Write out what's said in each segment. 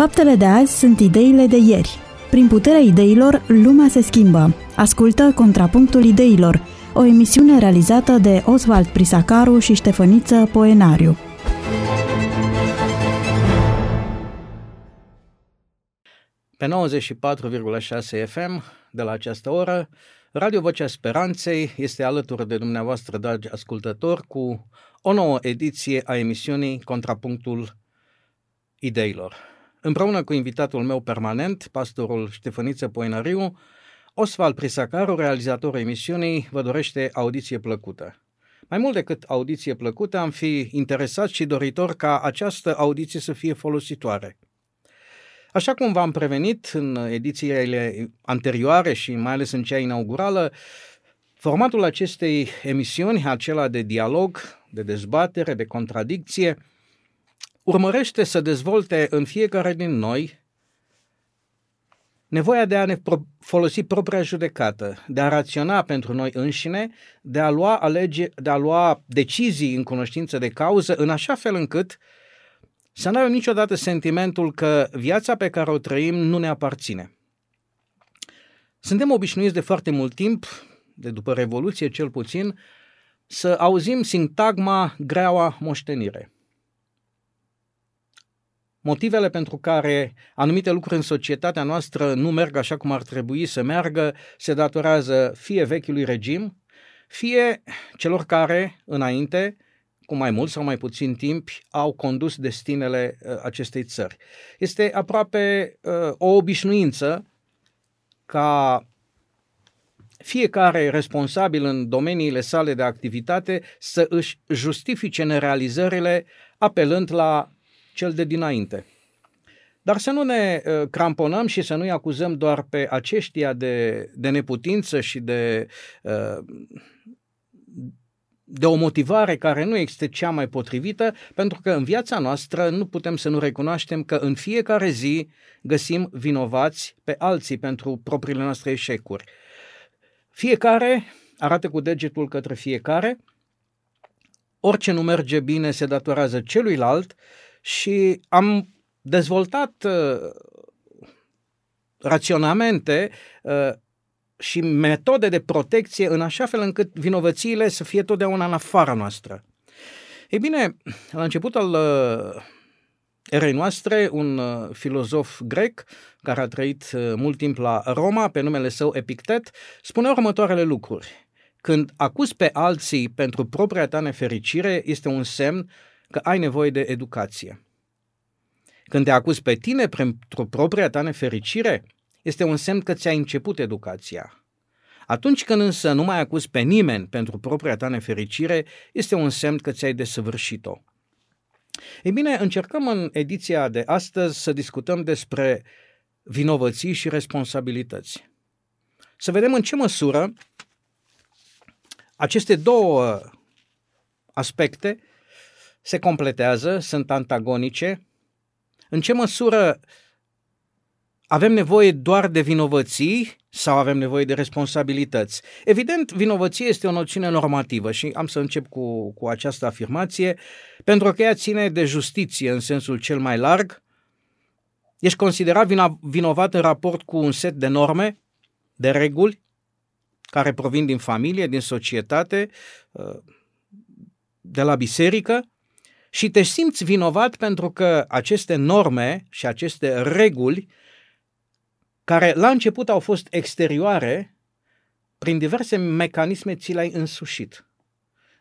Faptele de azi sunt ideile de ieri. Prin puterea ideilor, lumea se schimbă. Ascultă Contrapunctul Ideilor, o emisiune realizată de Oswald Prisacaru și Ștefăniță Poenariu. Pe 94,6 FM, de la această oră, Radio Vocea Speranței este alături de dumneavoastră, dragi ascultători, cu o nouă ediție a emisiunii Contrapunctul Ideilor. Împreună cu invitatul meu permanent, pastorul Ștefăniță Poenariu, Osval Prisacaru, realizatorul emisiunii, vă dorește audiție plăcută. Mai mult decât audiție plăcută, am fi interesat și doritor ca această audiție să fie folositoare. Așa cum v-am prevenit în edițiile anterioare și mai ales în cea inaugurală, formatul acestei emisiuni, acela de dialog, de dezbatere, de contradicție, urmărește să dezvolte în fiecare din noi nevoia de a ne pro- folosi propria judecată, de a raționa pentru noi înșine, de a lua, alege, de a lua decizii în cunoștință de cauză, în așa fel încât să nu avem niciodată sentimentul că viața pe care o trăim nu ne aparține. Suntem obișnuiți de foarte mult timp, de după Revoluție cel puțin, să auzim sintagma greaua moștenire. Motivele pentru care anumite lucruri în societatea noastră nu merg așa cum ar trebui să meargă se datorează fie vechiului regim, fie celor care, înainte, cu mai mult sau mai puțin timp, au condus destinele uh, acestei țări. Este aproape uh, o obișnuință ca fiecare responsabil în domeniile sale de activitate să își justifice nerealizările apelând la cel de dinainte. Dar să nu ne uh, cramponăm și să nu-i acuzăm doar pe aceștia de, de neputință și de, uh, de o motivare care nu este cea mai potrivită, pentru că în viața noastră nu putem să nu recunoaștem că în fiecare zi găsim vinovați pe alții pentru propriile noastre eșecuri. Fiecare arată cu degetul către fiecare, orice nu merge bine se datorează celuilalt și am dezvoltat uh, raționamente uh, și metode de protecție în așa fel încât vinovățiile să fie totdeauna în afara noastră. Ei bine, la început al uh, erei noastre, un uh, filozof grec care a trăit uh, mult timp la Roma, pe numele său Epictet, spune următoarele lucruri. Când acuzi pe alții pentru propria ta nefericire, este un semn că ai nevoie de educație. Când te acuzi pe tine pentru propria ta nefericire, este un semn că ți-ai început educația. Atunci când însă nu mai acuzi pe nimeni pentru propria ta nefericire, este un semn că ți-ai desăvârșit-o. Ei bine, încercăm în ediția de astăzi să discutăm despre vinovății și responsabilități. Să vedem în ce măsură aceste două aspecte se completează, sunt antagonice, în ce măsură avem nevoie doar de vinovății sau avem nevoie de responsabilități? Evident, vinovăție este o noțiune normativă și am să încep cu, cu această afirmație, pentru că ea ține de justiție în sensul cel mai larg. Ești considerat vinovat în raport cu un set de norme, de reguli, care provin din familie, din societate, de la biserică, și te simți vinovat pentru că aceste norme și aceste reguli, care la început au fost exterioare, prin diverse mecanisme ți le-ai însușit.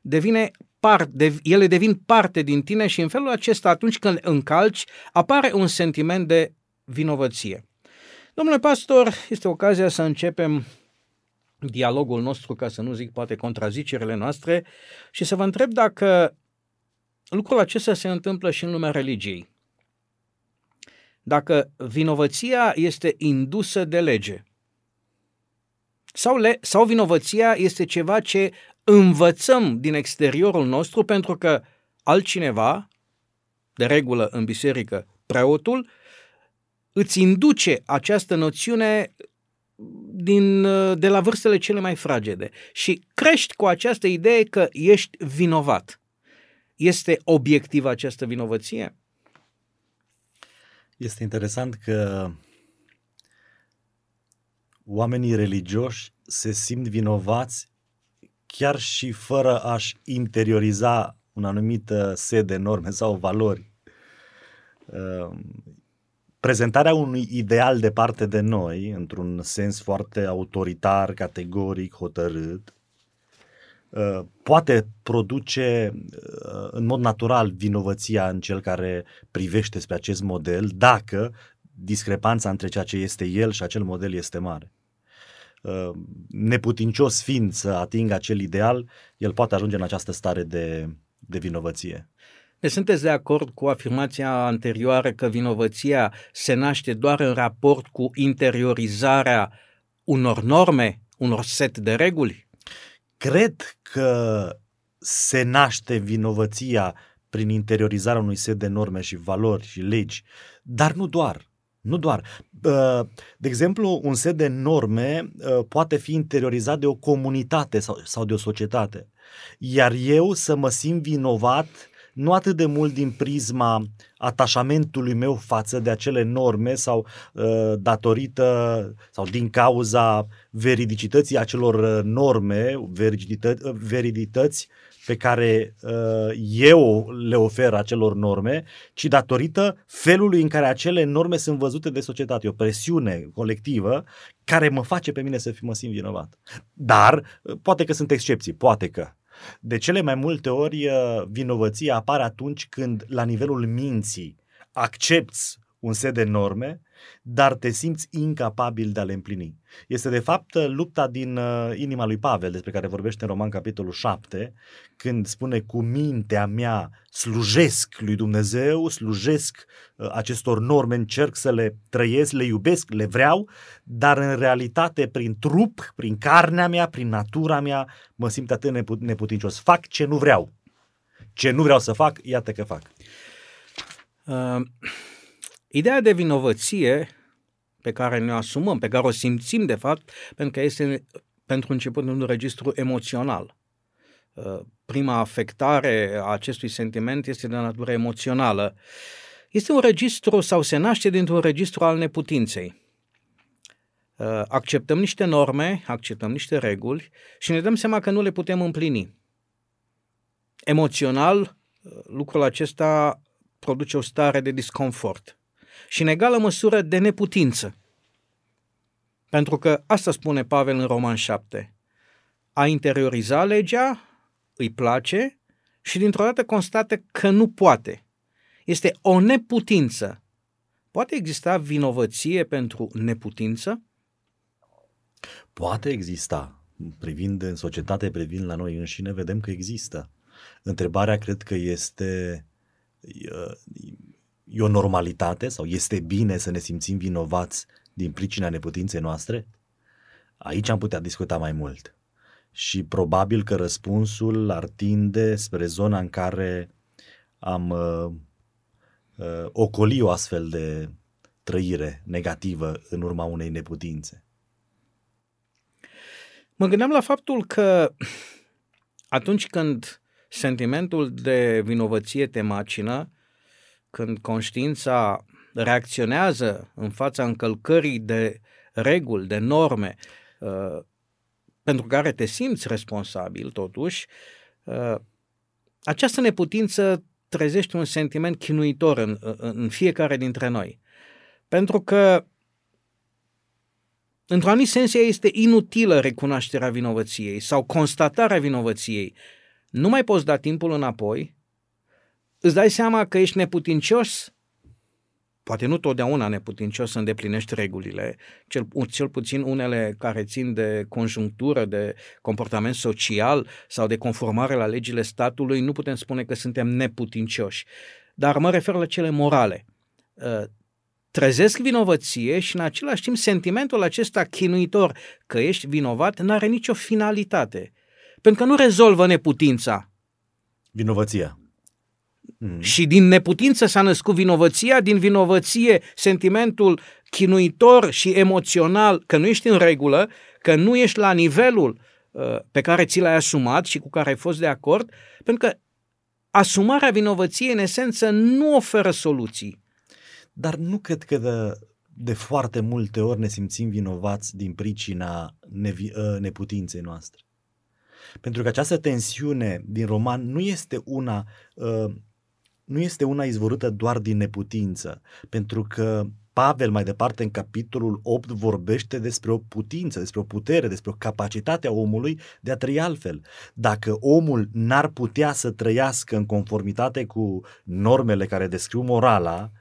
Devine part, de, ele devin parte din tine și în felul acesta, atunci când încalci, apare un sentiment de vinovăție. Domnule pastor, este ocazia să începem dialogul nostru, ca să nu zic poate contrazicerile noastre, și să vă întreb dacă lucrul acesta se întâmplă și în lumea religiei. Dacă vinovăția este indusă de lege, sau, le, sau vinovăția este ceva ce învățăm din exteriorul nostru pentru că altcineva, de regulă în biserică preotul, îți induce această noțiune din, de la vârstele cele mai fragede și crești cu această idee că ești vinovat. Este obiectivă această vinovăție? Este interesant că oamenii religioși se simt vinovați chiar și fără a-și interioriza un anumit set de norme sau valori. Ehm, prezentarea unui ideal departe de noi, într-un sens foarte autoritar, categoric, hotărât, uh, poate produce uh, în mod natural vinovăția în cel care privește spre acest model dacă discrepanța între ceea ce este el și acel model este mare. Uh, neputincios fiind să atingă acel ideal, el poate ajunge în această stare de, de vinovăție. Deci sunteți de acord cu afirmația anterioară că vinovăția se naște doar în raport cu interiorizarea unor norme, unor set de reguli? Cred că se naște vinovăția prin interiorizarea unui set de norme și valori și legi, dar nu doar. Nu doar. De exemplu, un set de norme poate fi interiorizat de o comunitate sau de o societate. Iar eu să mă simt vinovat nu atât de mult din prisma atașamentului meu față de acele norme sau uh, datorită sau din cauza veridicității acelor uh, norme, veridități, uh, veridități pe care uh, eu le ofer acelor norme, ci datorită felului în care acele norme sunt văzute de societate, o presiune colectivă care mă face pe mine să mă simt vinovat. Dar, uh, poate că sunt excepții, poate că. De cele mai multe ori, uh, vinovăția apare atunci când, la nivelul minții, accepti un set de norme, dar te simți incapabil de a le împlini. Este de fapt lupta din uh, inima lui Pavel, despre care vorbește în Roman capitolul 7, când spune cu mintea mea slujesc lui Dumnezeu, slujesc uh, acestor norme, încerc să le trăiesc, le iubesc, le vreau, dar în realitate prin trup, prin carnea mea, prin natura mea, mă simt atât neput- neputincios. Fac ce nu vreau. Ce nu vreau să fac, iată că fac. Uh, ideea de vinovăție pe care ne asumăm, pe care o simțim de fapt, pentru că este pentru început un registru emoțional. Uh, prima afectare a acestui sentiment este de natură emoțională. Este un registru sau se naște dintr-un registru al neputinței. Uh, acceptăm niște norme, acceptăm niște reguli și ne dăm seama că nu le putem împlini. Emoțional, uh, lucrul acesta produce o stare de disconfort și în egală măsură de neputință. Pentru că asta spune Pavel în Roman 7. A interioriza legea, îi place și dintr-o dată constată că nu poate. Este o neputință. Poate exista vinovăție pentru neputință? Poate exista. Privind în societate, privind la noi înșine, vedem că există. Întrebarea cred că este e o normalitate sau este bine să ne simțim vinovați din pricina neputinței noastre? Aici am putea discuta mai mult. Și probabil că răspunsul ar tinde spre zona în care am uh, uh, ocoli o astfel de trăire negativă în urma unei neputințe. Mă gândeam la faptul că atunci când sentimentul de vinovăție te macină, când conștiința reacționează în fața încălcării de reguli, de norme, uh, pentru care te simți responsabil, totuși, uh, această neputință trezește un sentiment chinuitor în, în fiecare dintre noi. Pentru că, într-un anumit sens, ea este inutilă recunoașterea vinovăției sau constatarea vinovăției. Nu mai poți da timpul înapoi, îți dai seama că ești neputincios, poate nu totdeauna neputincios să îndeplinești regulile, cel, cel puțin unele care țin de conjunctură, de comportament social sau de conformare la legile statului, nu putem spune că suntem neputincioși. Dar mă refer la cele morale. Ă, trezesc vinovăție și în același timp sentimentul acesta chinuitor că ești vinovat nu are nicio finalitate. Pentru că nu rezolvă neputința. Vinovăția. Mm. Și din neputință s-a născut vinovăția, din vinovăție sentimentul chinuitor și emoțional că nu ești în regulă, că nu ești la nivelul uh, pe care ți l-ai asumat și cu care ai fost de acord, pentru că asumarea vinovăției, în esență, nu oferă soluții. dar nu cred că de, de foarte multe ori ne simțim vinovați din pricina nevi, ă, neputinței noastre. Pentru că această tensiune din roman nu este una uh, nu este una izvorâtă doar din neputință, pentru că Pavel mai departe în capitolul 8 vorbește despre o putință, despre o putere, despre o capacitate a omului de a trăi altfel. Dacă omul n-ar putea să trăiască în conformitate cu normele care descriu morala,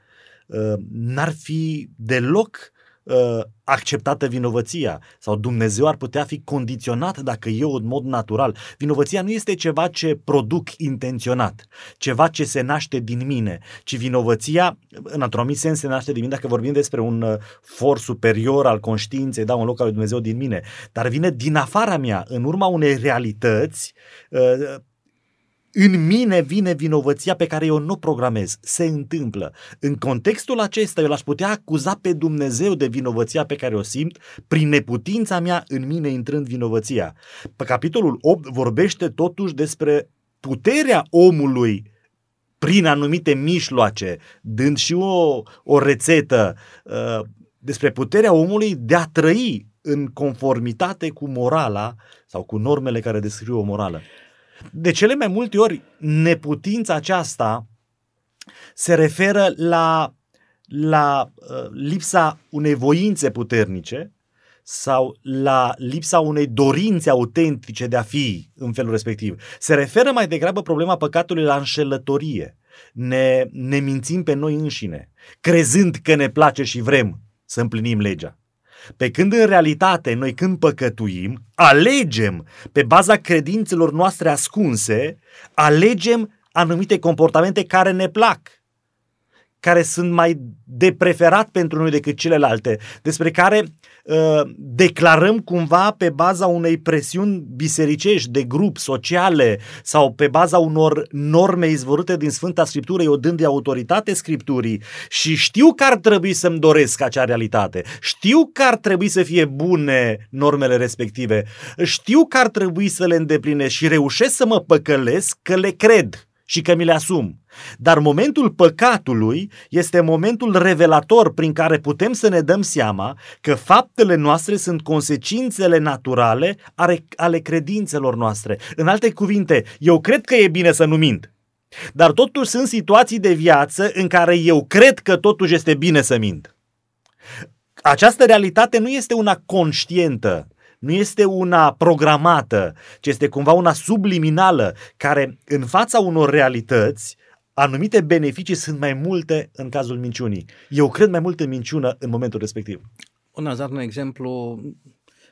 uh, n-ar fi deloc uh, acceptată vinovăția. Sau Dumnezeu ar putea fi condiționat dacă eu în mod natural. Vinovăția nu este ceva ce produc intenționat, ceva ce se naște din mine, ci vinovăția, în într-un anumit sens, se naște din mine. Dacă vorbim despre un uh, for superior al conștiinței, da, un loc al lui Dumnezeu din mine, dar vine din afara mea, în urma unei realități uh, în mine vine vinovăția pe care eu nu programez. Se întâmplă. În contextul acesta, eu l-aș putea acuza pe Dumnezeu de vinovăția pe care o simt prin neputința mea în mine intrând vinovăția. Pe capitolul 8 vorbește totuși despre puterea omului prin anumite mișloace, dând și o, o rețetă uh, despre puterea omului de a trăi în conformitate cu morala sau cu normele care descriu o morală. De cele mai multe ori, neputința aceasta se referă la, la uh, lipsa unei voințe puternice sau la lipsa unei dorințe autentice de a fi în felul respectiv. Se referă mai degrabă problema păcatului la înșelătorie. Ne, ne mințim pe noi înșine, crezând că ne place și vrem să împlinim legea. Pe când în realitate noi când păcătuim, alegem pe baza credințelor noastre ascunse, alegem anumite comportamente care ne plac care sunt mai de preferat pentru noi decât celelalte, despre care uh, declarăm cumva pe baza unei presiuni bisericești, de grup, sociale sau pe baza unor norme izvorâte din Sfânta Scriptură, eu dând de autoritate Scripturii. Și știu că ar trebui să-mi doresc acea realitate, știu că ar trebui să fie bune normele respective, știu că ar trebui să le îndeplinesc și reușesc să mă păcălesc că le cred și că mi le asum. Dar momentul păcatului este momentul revelator prin care putem să ne dăm seama că faptele noastre sunt consecințele naturale ale, ale credințelor noastre. În alte cuvinte, eu cred că e bine să nu mint. Dar totuși sunt situații de viață în care eu cred că totuși este bine să mint. Această realitate nu este una conștientă, nu este una programată, ci este cumva una subliminală, care în fața unor realități, anumite beneficii sunt mai multe în cazul minciunii. Eu cred mai mult în minciună în momentul respectiv. Un ați dat un exemplu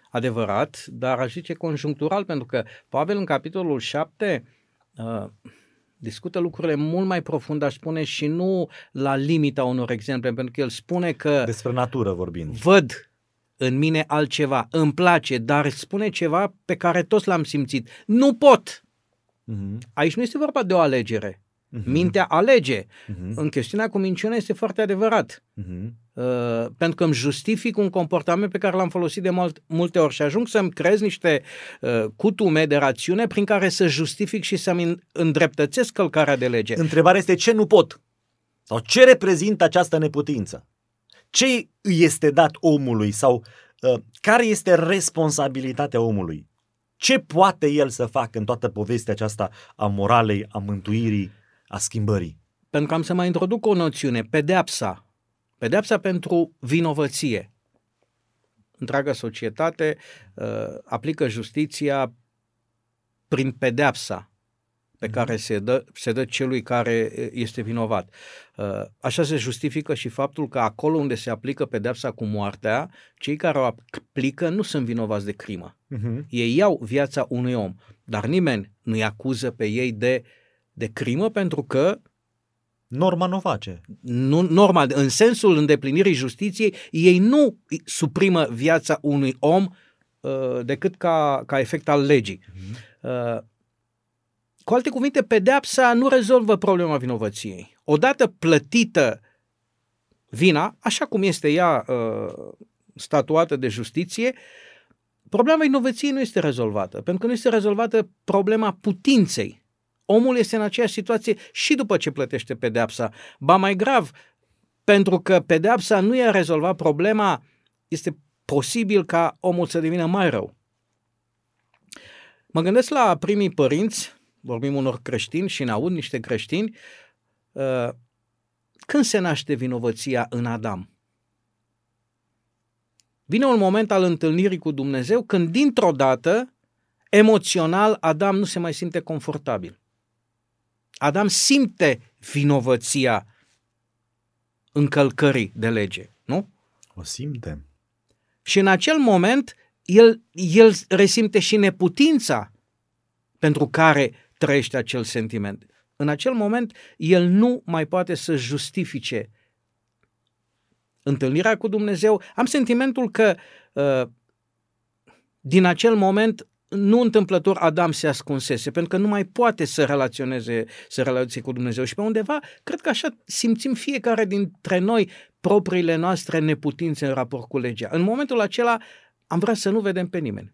adevărat, dar aș zice conjunctural, pentru că Pavel în capitolul 7 uh, discută lucrurile mult mai profund, aș spune, și nu la limita unor exemple, pentru că el spune că... Despre natură vorbind. Văd în mine altceva, îmi place, dar spune ceva pe care toți l-am simțit. Nu pot! Uh-huh. Aici nu este vorba de o alegere. Uh-huh. Mintea alege. Uh-huh. În chestiunea cu minciuna este foarte adevărat. Uh-huh. Uh, pentru că îmi justific un comportament pe care l-am folosit de mult, multe ori și ajung să-mi creez niște uh, cutume de rațiune prin care să justific și să-mi îndreptățesc călcarea de lege. Întrebarea este ce nu pot? Sau ce reprezintă această neputință? Ce îi este dat omului sau uh, care este responsabilitatea omului? Ce poate el să facă în toată povestea aceasta a moralei, a mântuirii, a schimbării? Pentru că am să mai introduc o noțiune, pedeapsa. Pedeapsa pentru vinovăție. Întreaga societate uh, aplică justiția prin pedeapsa pe mhm. care se dă, se dă celui care este vinovat. Uh, așa se justifică și faptul că acolo unde se aplică pedepsa cu moartea, cei care o aplică nu sunt vinovați de crimă. Uh-huh. Ei iau viața unui om, dar nimeni nu-i acuză pe ei de, de crimă pentru că Norma nu face. Nu, norma, în sensul îndeplinirii justiției, ei nu suprimă viața unui om uh, decât ca, ca efect al legii. Uh-huh. Uh, cu alte cuvinte, pedeapsa nu rezolvă problema vinovăției. Odată plătită vina, așa cum este ea uh, statuată de justiție, problema vinovăției nu este rezolvată, pentru că nu este rezolvată problema putinței. Omul este în aceeași situație și după ce plătește pedeapsa. Ba mai grav, pentru că pedeapsa nu i-a rezolvat problema, este posibil ca omul să devină mai rău. Mă gândesc la primii părinți, vorbim unor creștini și ne aud niște creștini, uh, când se naște vinovăția în Adam? Vine un moment al întâlnirii cu Dumnezeu când dintr-o dată, emoțional, Adam nu se mai simte confortabil. Adam simte vinovăția încălcării de lege, nu? O simte. Și în acel moment, el, el resimte și neputința pentru care trăiește acel sentiment. În acel moment, el nu mai poate să justifice întâlnirea cu Dumnezeu. Am sentimentul că uh, din acel moment nu întâmplător Adam se ascunsese, pentru că nu mai poate să relaționeze, să relaționeze cu Dumnezeu și pe undeva, cred că așa simțim fiecare dintre noi propriile noastre neputințe în raport cu legea. În momentul acela am vrea să nu vedem pe nimeni.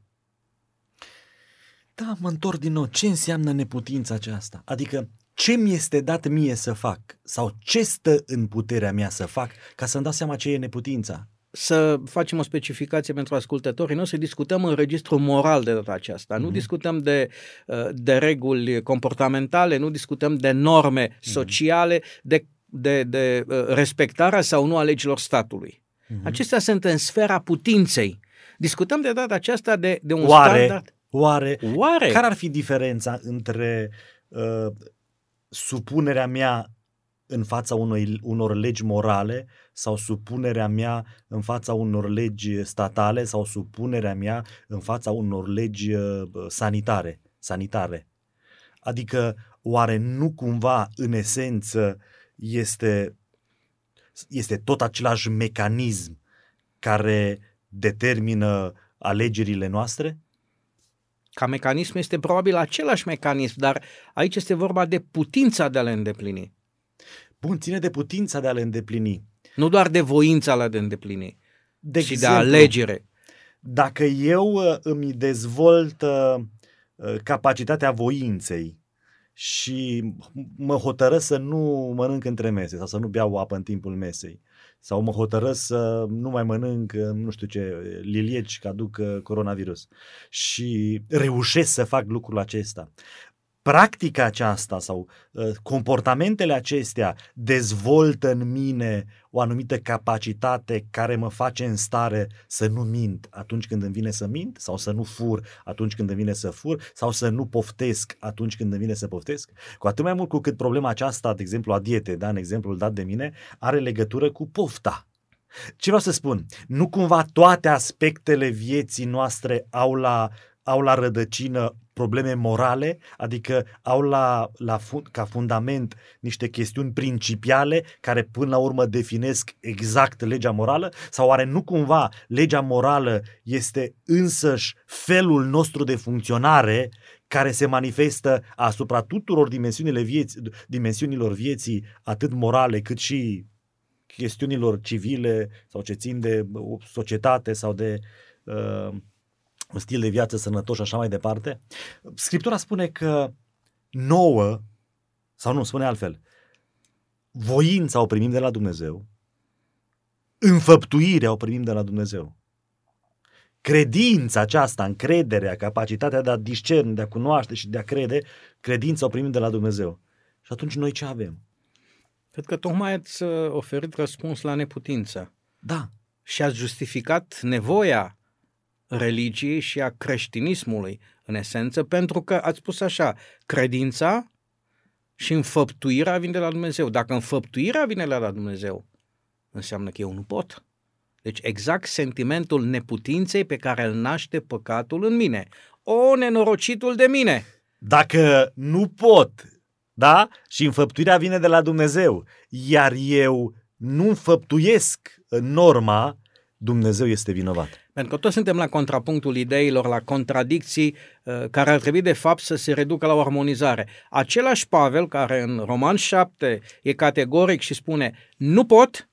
Da, mă întorc din nou. Ce înseamnă neputința aceasta? Adică ce mi este dat mie să fac sau ce stă în puterea mea să fac ca să-mi dau seama ce e neputința? Să facem o specificație pentru ascultătorii noștri, discutăm în registru moral de data aceasta, mm-hmm. nu mhm. discutăm de, uh, de reguli comportamentale, nu discutăm de norme mm-hmm. sociale, de, de, de uh, respectarea sau nu a legilor statului. Mm-hmm. Acestea sunt în sfera putinței. Discutăm de data aceasta de, de un oare, standard. Oare, oare, care ar fi diferența între uh, supunerea mea în fața unui, unor legi morale sau supunerea mea în fața unor legi statale sau supunerea mea în fața unor legi uh, sanitare, sanitare. Adică oare nu cumva în esență este, este tot același mecanism care determină alegerile noastre? Ca mecanism este probabil același mecanism, dar aici este vorba de putința de a le îndeplini. Bun, ține de putința de a le îndeplini. Nu doar de voința la de îndeplini, de și exemplu, de alegere. Dacă eu uh, îmi dezvolt uh, uh, capacitatea voinței și mă hotărăsc să nu mănânc între mese sau să nu beau apă în timpul mesei, sau mă hotărăsc să nu mai mănânc, nu știu ce, lilieci că aduc uh, coronavirus. Și reușesc să fac lucrul acesta practica aceasta sau uh, comportamentele acestea dezvoltă în mine o anumită capacitate care mă face în stare să nu mint atunci când îmi vine să mint sau să nu fur atunci când îmi vine să fur sau să nu poftesc atunci când îmi vine să poftesc. Cu atât mai mult cu cât problema aceasta, de exemplu a dietei, da, în exemplul dat de mine, are legătură cu pofta. Ce vreau să spun? Nu cumva toate aspectele vieții noastre au la au la rădăcină probleme morale, adică au la, la fund, ca fundament niște chestiuni principiale care până la urmă definesc exact legea morală? Sau oare nu cumva legea morală este însăși felul nostru de funcționare care se manifestă asupra tuturor dimensiunile vieții, dimensiunilor vieții, atât morale cât și chestiunilor civile sau ce țin de societate sau de uh, un stil de viață sănătos și așa mai departe, Scriptura spune că nouă, sau nu, spune altfel, voința o primim de la Dumnezeu, înfăptuirea o primim de la Dumnezeu. Credința aceasta, încrederea, capacitatea de a discerne, de a cunoaște și de a crede, credința o primim de la Dumnezeu. Și atunci noi ce avem? Cred că tocmai ați oferit răspuns la neputință. Da. Și ați justificat nevoia religiei și a creștinismului, în esență, pentru că ați spus așa, credința și înfăptuirea vine de la Dumnezeu. Dacă înfăptuirea vine de la Dumnezeu, înseamnă că eu nu pot. Deci exact sentimentul neputinței pe care îl naște păcatul în mine. O, nenorocitul de mine! Dacă nu pot, da? Și înfăptuirea vine de la Dumnezeu, iar eu nu înfăptuiesc norma, Dumnezeu este vinovat. Pentru că toți suntem la contrapunctul ideilor, la contradicții uh, care ar trebui de fapt să se reducă la o armonizare. Același Pavel, care în Roman 7 e categoric și spune nu pot,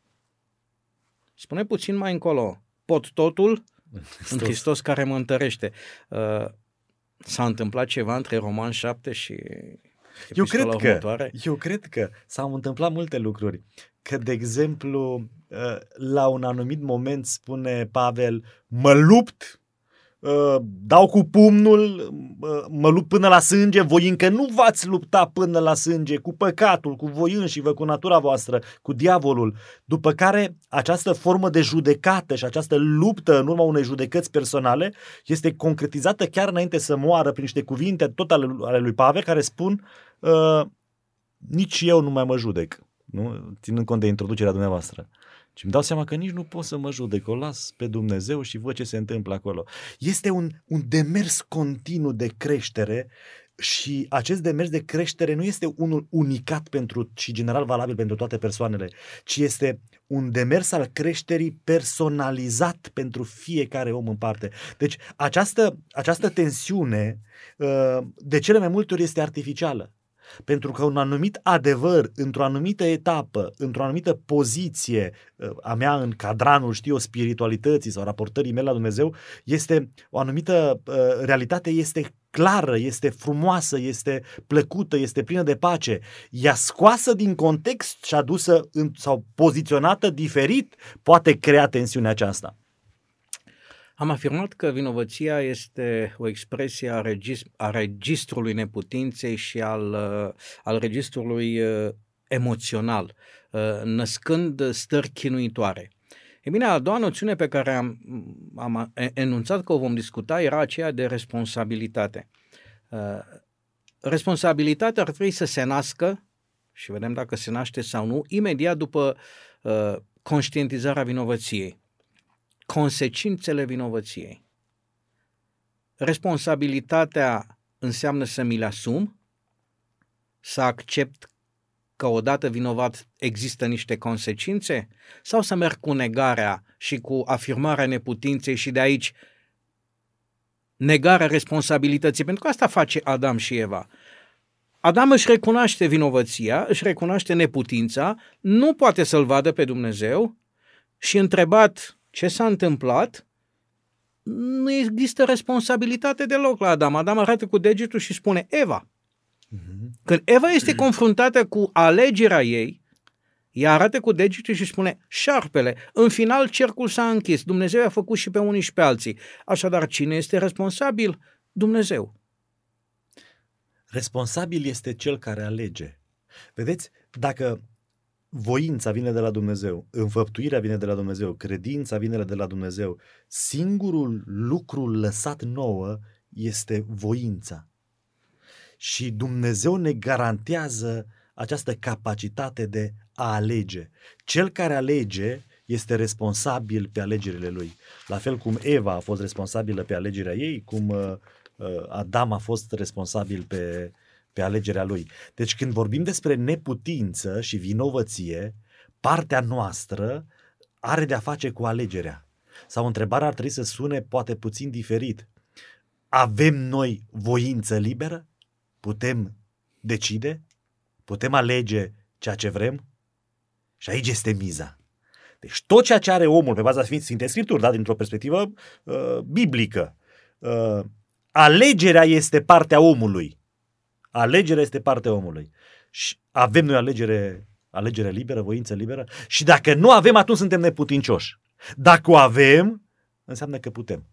spune puțin mai încolo, pot totul Hristos. în Hristos care mă întărește. Uh, s-a întâmplat ceva între Roman 7 și eu cred, că, eu cred că s-au întâmplat multe lucruri. Că, de exemplu, uh, la un anumit moment spune Pavel, mă lupt Uh, dau cu pumnul, uh, mă lupt până la sânge, voi încă nu v-ați lupta până la sânge cu păcatul, cu voi înșivă, cu natura voastră, cu diavolul, după care această formă de judecată și această luptă în urma unei judecăți personale este concretizată chiar înainte să moară prin niște cuvinte tot ale, ale lui Pavel care spun uh, nici eu nu mai mă judec, nu? ținând cont de introducerea dumneavoastră. Și îmi dau seama că nici nu pot să mă judec, o las pe Dumnezeu și văd ce se întâmplă acolo. Este un, un demers continuu de creștere și acest demers de creștere nu este unul unicat pentru și general valabil pentru toate persoanele, ci este un demers al creșterii personalizat pentru fiecare om în parte. Deci această, această tensiune uh, de cele mai multe ori este artificială. Pentru că un anumit adevăr, într-o anumită etapă, într-o anumită poziție uh, a mea în cadranul, știu, spiritualității sau raportării mele la Dumnezeu, este o anumită uh, realitate este clară, este frumoasă, este plăcută, este plină de pace. Ea scoasă din context și adusă în, sau poziționată diferit poate crea tensiunea aceasta. Am afirmat că vinovăția este o expresie a, regist- a registrului neputinței și al, uh, al registrului uh, emoțional, uh, născând stări chinuitoare. E bine, a doua noțiune pe care am, am enunțat că o vom discuta era aceea de responsabilitate. Responsabilitatea ar trebui să se nască, și vedem dacă se naște sau nu, imediat după conștientizarea vinovăției consecințele vinovăției. Responsabilitatea înseamnă să mi le asum, să accept că odată vinovat există niște consecințe sau să merg cu negarea și cu afirmarea neputinței și de aici negarea responsabilității, pentru că asta face Adam și Eva. Adam își recunoaște vinovăția, își recunoaște neputința, nu poate să-l vadă pe Dumnezeu și întrebat ce s-a întâmplat, nu există responsabilitate deloc la Adam. Adam arată cu degetul și spune Eva. Mhm. Când Eva este confruntată cu alegerea ei, ea arată cu degetul și spune șarpele. În final, cercul s-a închis. Dumnezeu a făcut și pe unii și pe alții. Așadar, cine este responsabil? Dumnezeu. Responsabil este cel care alege. Vedeți, dacă voința vine de la Dumnezeu, înfăptuirea vine de la Dumnezeu, credința vine de la Dumnezeu. Singurul lucru lăsat nouă este voința. Și Dumnezeu ne garantează această capacitate de a alege. Cel care alege este responsabil pe alegerile lui. La fel cum Eva a fost responsabilă pe alegerea ei, cum uh, uh, Adam a fost responsabil pe pe alegerea lui. Deci când vorbim despre neputință și vinovăție, partea noastră are de-a face cu alegerea. Sau întrebarea ar trebui să sune poate puțin diferit. Avem noi voință liberă? Putem decide? Putem alege ceea ce vrem? Și aici este miza. Deci tot ceea ce are omul pe baza Sfintei Scripturi, da, dintr-o perspectivă uh, biblică, uh, alegerea este partea omului. Alegerea este partea omului. Și avem noi alegere, alegere liberă, voință liberă și dacă nu avem, atunci suntem neputincioși. Dacă o avem, înseamnă că putem.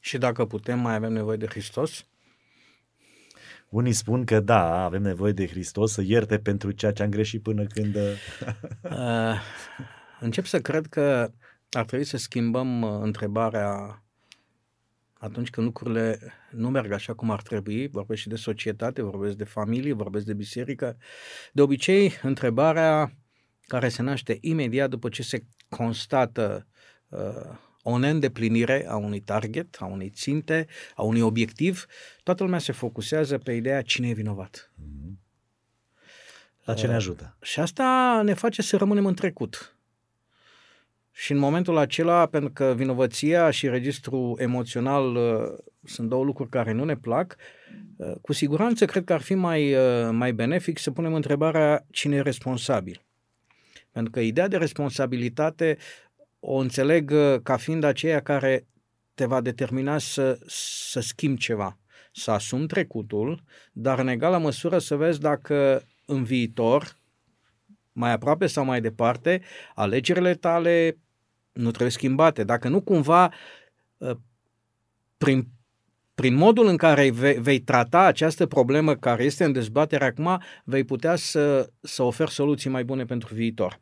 Și dacă putem, mai avem nevoie de Hristos? Unii spun că da, avem nevoie de Hristos să ierte pentru ceea ce am greșit până când... uh, încep să cred că ar trebui să schimbăm uh, întrebarea atunci când lucrurile nu merg așa cum ar trebui, vorbesc și de societate, vorbesc de familie, vorbesc de biserică, de obicei întrebarea care se naște imediat după ce se constată uh, o neîndeplinire a unui target, a unei ținte, a unui obiectiv, toată lumea se focusează pe ideea cine e vinovat. Mm-hmm. La ce ne uh, ajută? Uh, și asta ne face să rămânem în trecut. Și în momentul acela, pentru că vinovăția și registrul emoțional uh, sunt două lucruri care nu ne plac, uh, cu siguranță cred că ar fi mai, uh, mai benefic să punem întrebarea cine e responsabil. Pentru că ideea de responsabilitate o înțeleg uh, ca fiind aceea care te va determina să, să schimbi ceva, să asumi trecutul, dar în egală măsură să vezi dacă în viitor, mai aproape sau mai departe, alegerile tale nu trebuie schimbate. Dacă nu cumva, uh, prin, prin modul în care vei, vei trata această problemă care este în dezbatere acum, vei putea să, să oferi soluții mai bune pentru viitor.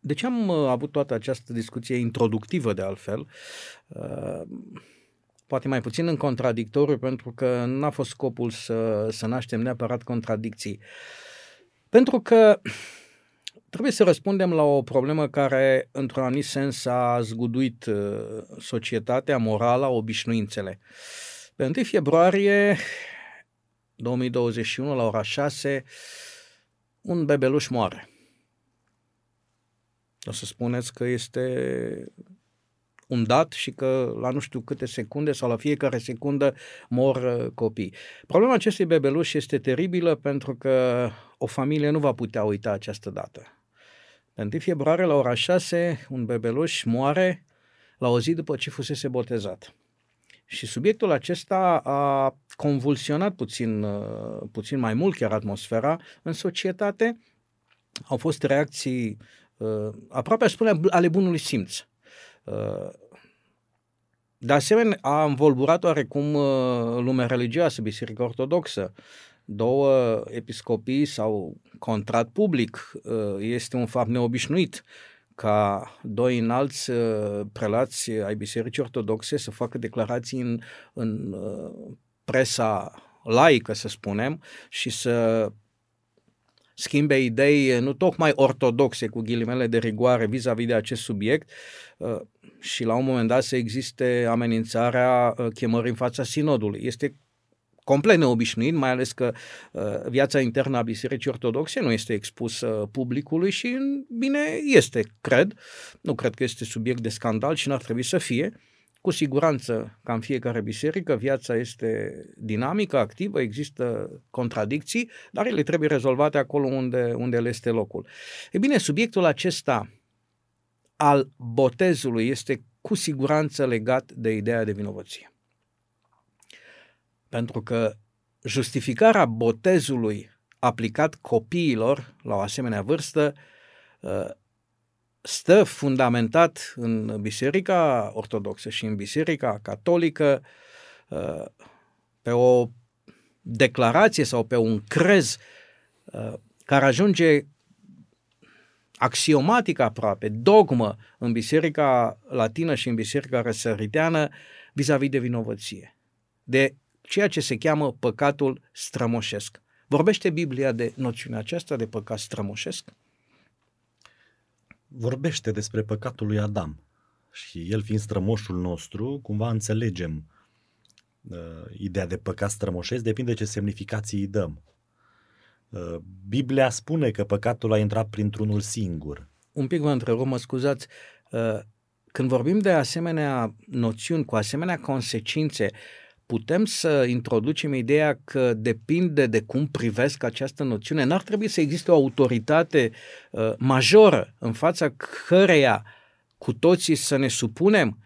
De ce am uh, avut toată această discuție introductivă de altfel? Uh, poate mai puțin în contradictoriu, pentru că n-a fost scopul să, să naștem neapărat contradicții. Pentru că trebuie să răspundem la o problemă care, într-un anumit sens, a zguduit uh, societatea, morala, obișnuințele. Pe 1 februarie 2021, la ora 6, un bebeluș moare. O să spuneți că este un dat și că la nu știu câte secunde sau la fiecare secundă mor uh, copii. Problema acestui bebeluș este teribilă pentru că o familie nu va putea uita această dată. Pe 1 februarie, la ora 6, un bebeluș moare la o zi după ce fusese botezat. Și subiectul acesta a convulsionat puțin, uh, puțin mai mult chiar atmosfera în societate. Au fost reacții uh, aproape aș spune ale bunului simț. Uh, de asemenea, a învolburat oarecum uh, lumea religioasă, Biserica Ortodoxă. Două episcopii s-au contrat public. Uh, este un fapt neobișnuit ca doi înalți prelați ai Bisericii Ortodoxe să facă declarații în, în presa laică, să spunem, și să schimbe idei nu tocmai ortodoxe, cu ghilimele de rigoare, vis-a-vis de acest subiect uh, și la un moment dat să existe amenințarea uh, chemării în fața sinodului. Este complet neobișnuit, mai ales că uh, viața internă a Bisericii Ortodoxe nu este expusă publicului și bine este, cred. Nu cred că este subiect de scandal și n-ar trebui să fie. Cu siguranță, ca în fiecare biserică, viața este dinamică, activă, există contradicții, dar ele trebuie rezolvate acolo unde, unde le este locul. E bine, subiectul acesta al botezului este cu siguranță legat de ideea de vinovăție. Pentru că justificarea botezului aplicat copiilor la o asemenea vârstă uh, stă fundamentat în Biserica Ortodoxă și în Biserica Catolică uh, pe o declarație sau pe un crez uh, care ajunge axiomatic aproape, dogmă în Biserica Latină și în Biserica Răsăriteană vis-a-vis de vinovăție, de ceea ce se cheamă păcatul strămoșesc. Vorbește Biblia de noțiunea aceasta de păcat strămoșesc? vorbește despre păcatul lui Adam. Și el fiind strămoșul nostru, cumva înțelegem uh, ideea de păcat strămoșesc, depinde ce semnificații îi dăm. Uh, Biblia spune că păcatul a intrat printr-unul singur. Un pic vă întrerup, mă scuzați. Uh, când vorbim de asemenea noțiuni, cu asemenea consecințe, putem să introducem ideea că depinde de cum privesc această noțiune. N-ar trebui să existe o autoritate uh, majoră în fața căreia cu toții să ne supunem?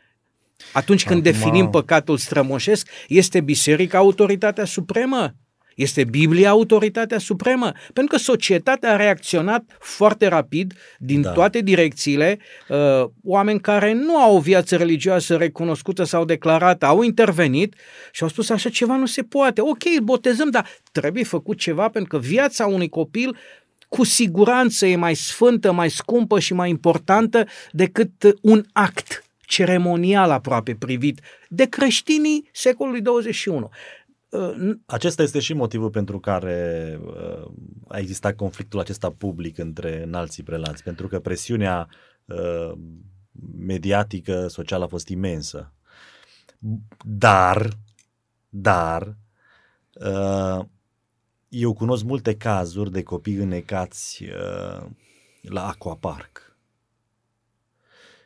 Atunci când Acum... definim păcatul strămoșesc, este biserica autoritatea supremă? Este Biblia autoritatea supremă? Pentru că societatea a reacționat foarte rapid din da. toate direcțiile. Uh, oameni care nu au o viață religioasă recunoscută sau declarată au intervenit și au spus așa ceva nu se poate. Ok, botezăm, dar trebuie făcut ceva pentru că viața unui copil cu siguranță e mai sfântă, mai scumpă și mai importantă decât un act ceremonial aproape privit de creștinii secolului 21. Uh, Acesta este și motivul pentru care uh, a existat conflictul acesta public între înalții prelați, pentru că presiunea uh, mediatică, socială a fost imensă. Dar, dar, eu cunosc multe cazuri de copii înecați la aquapark.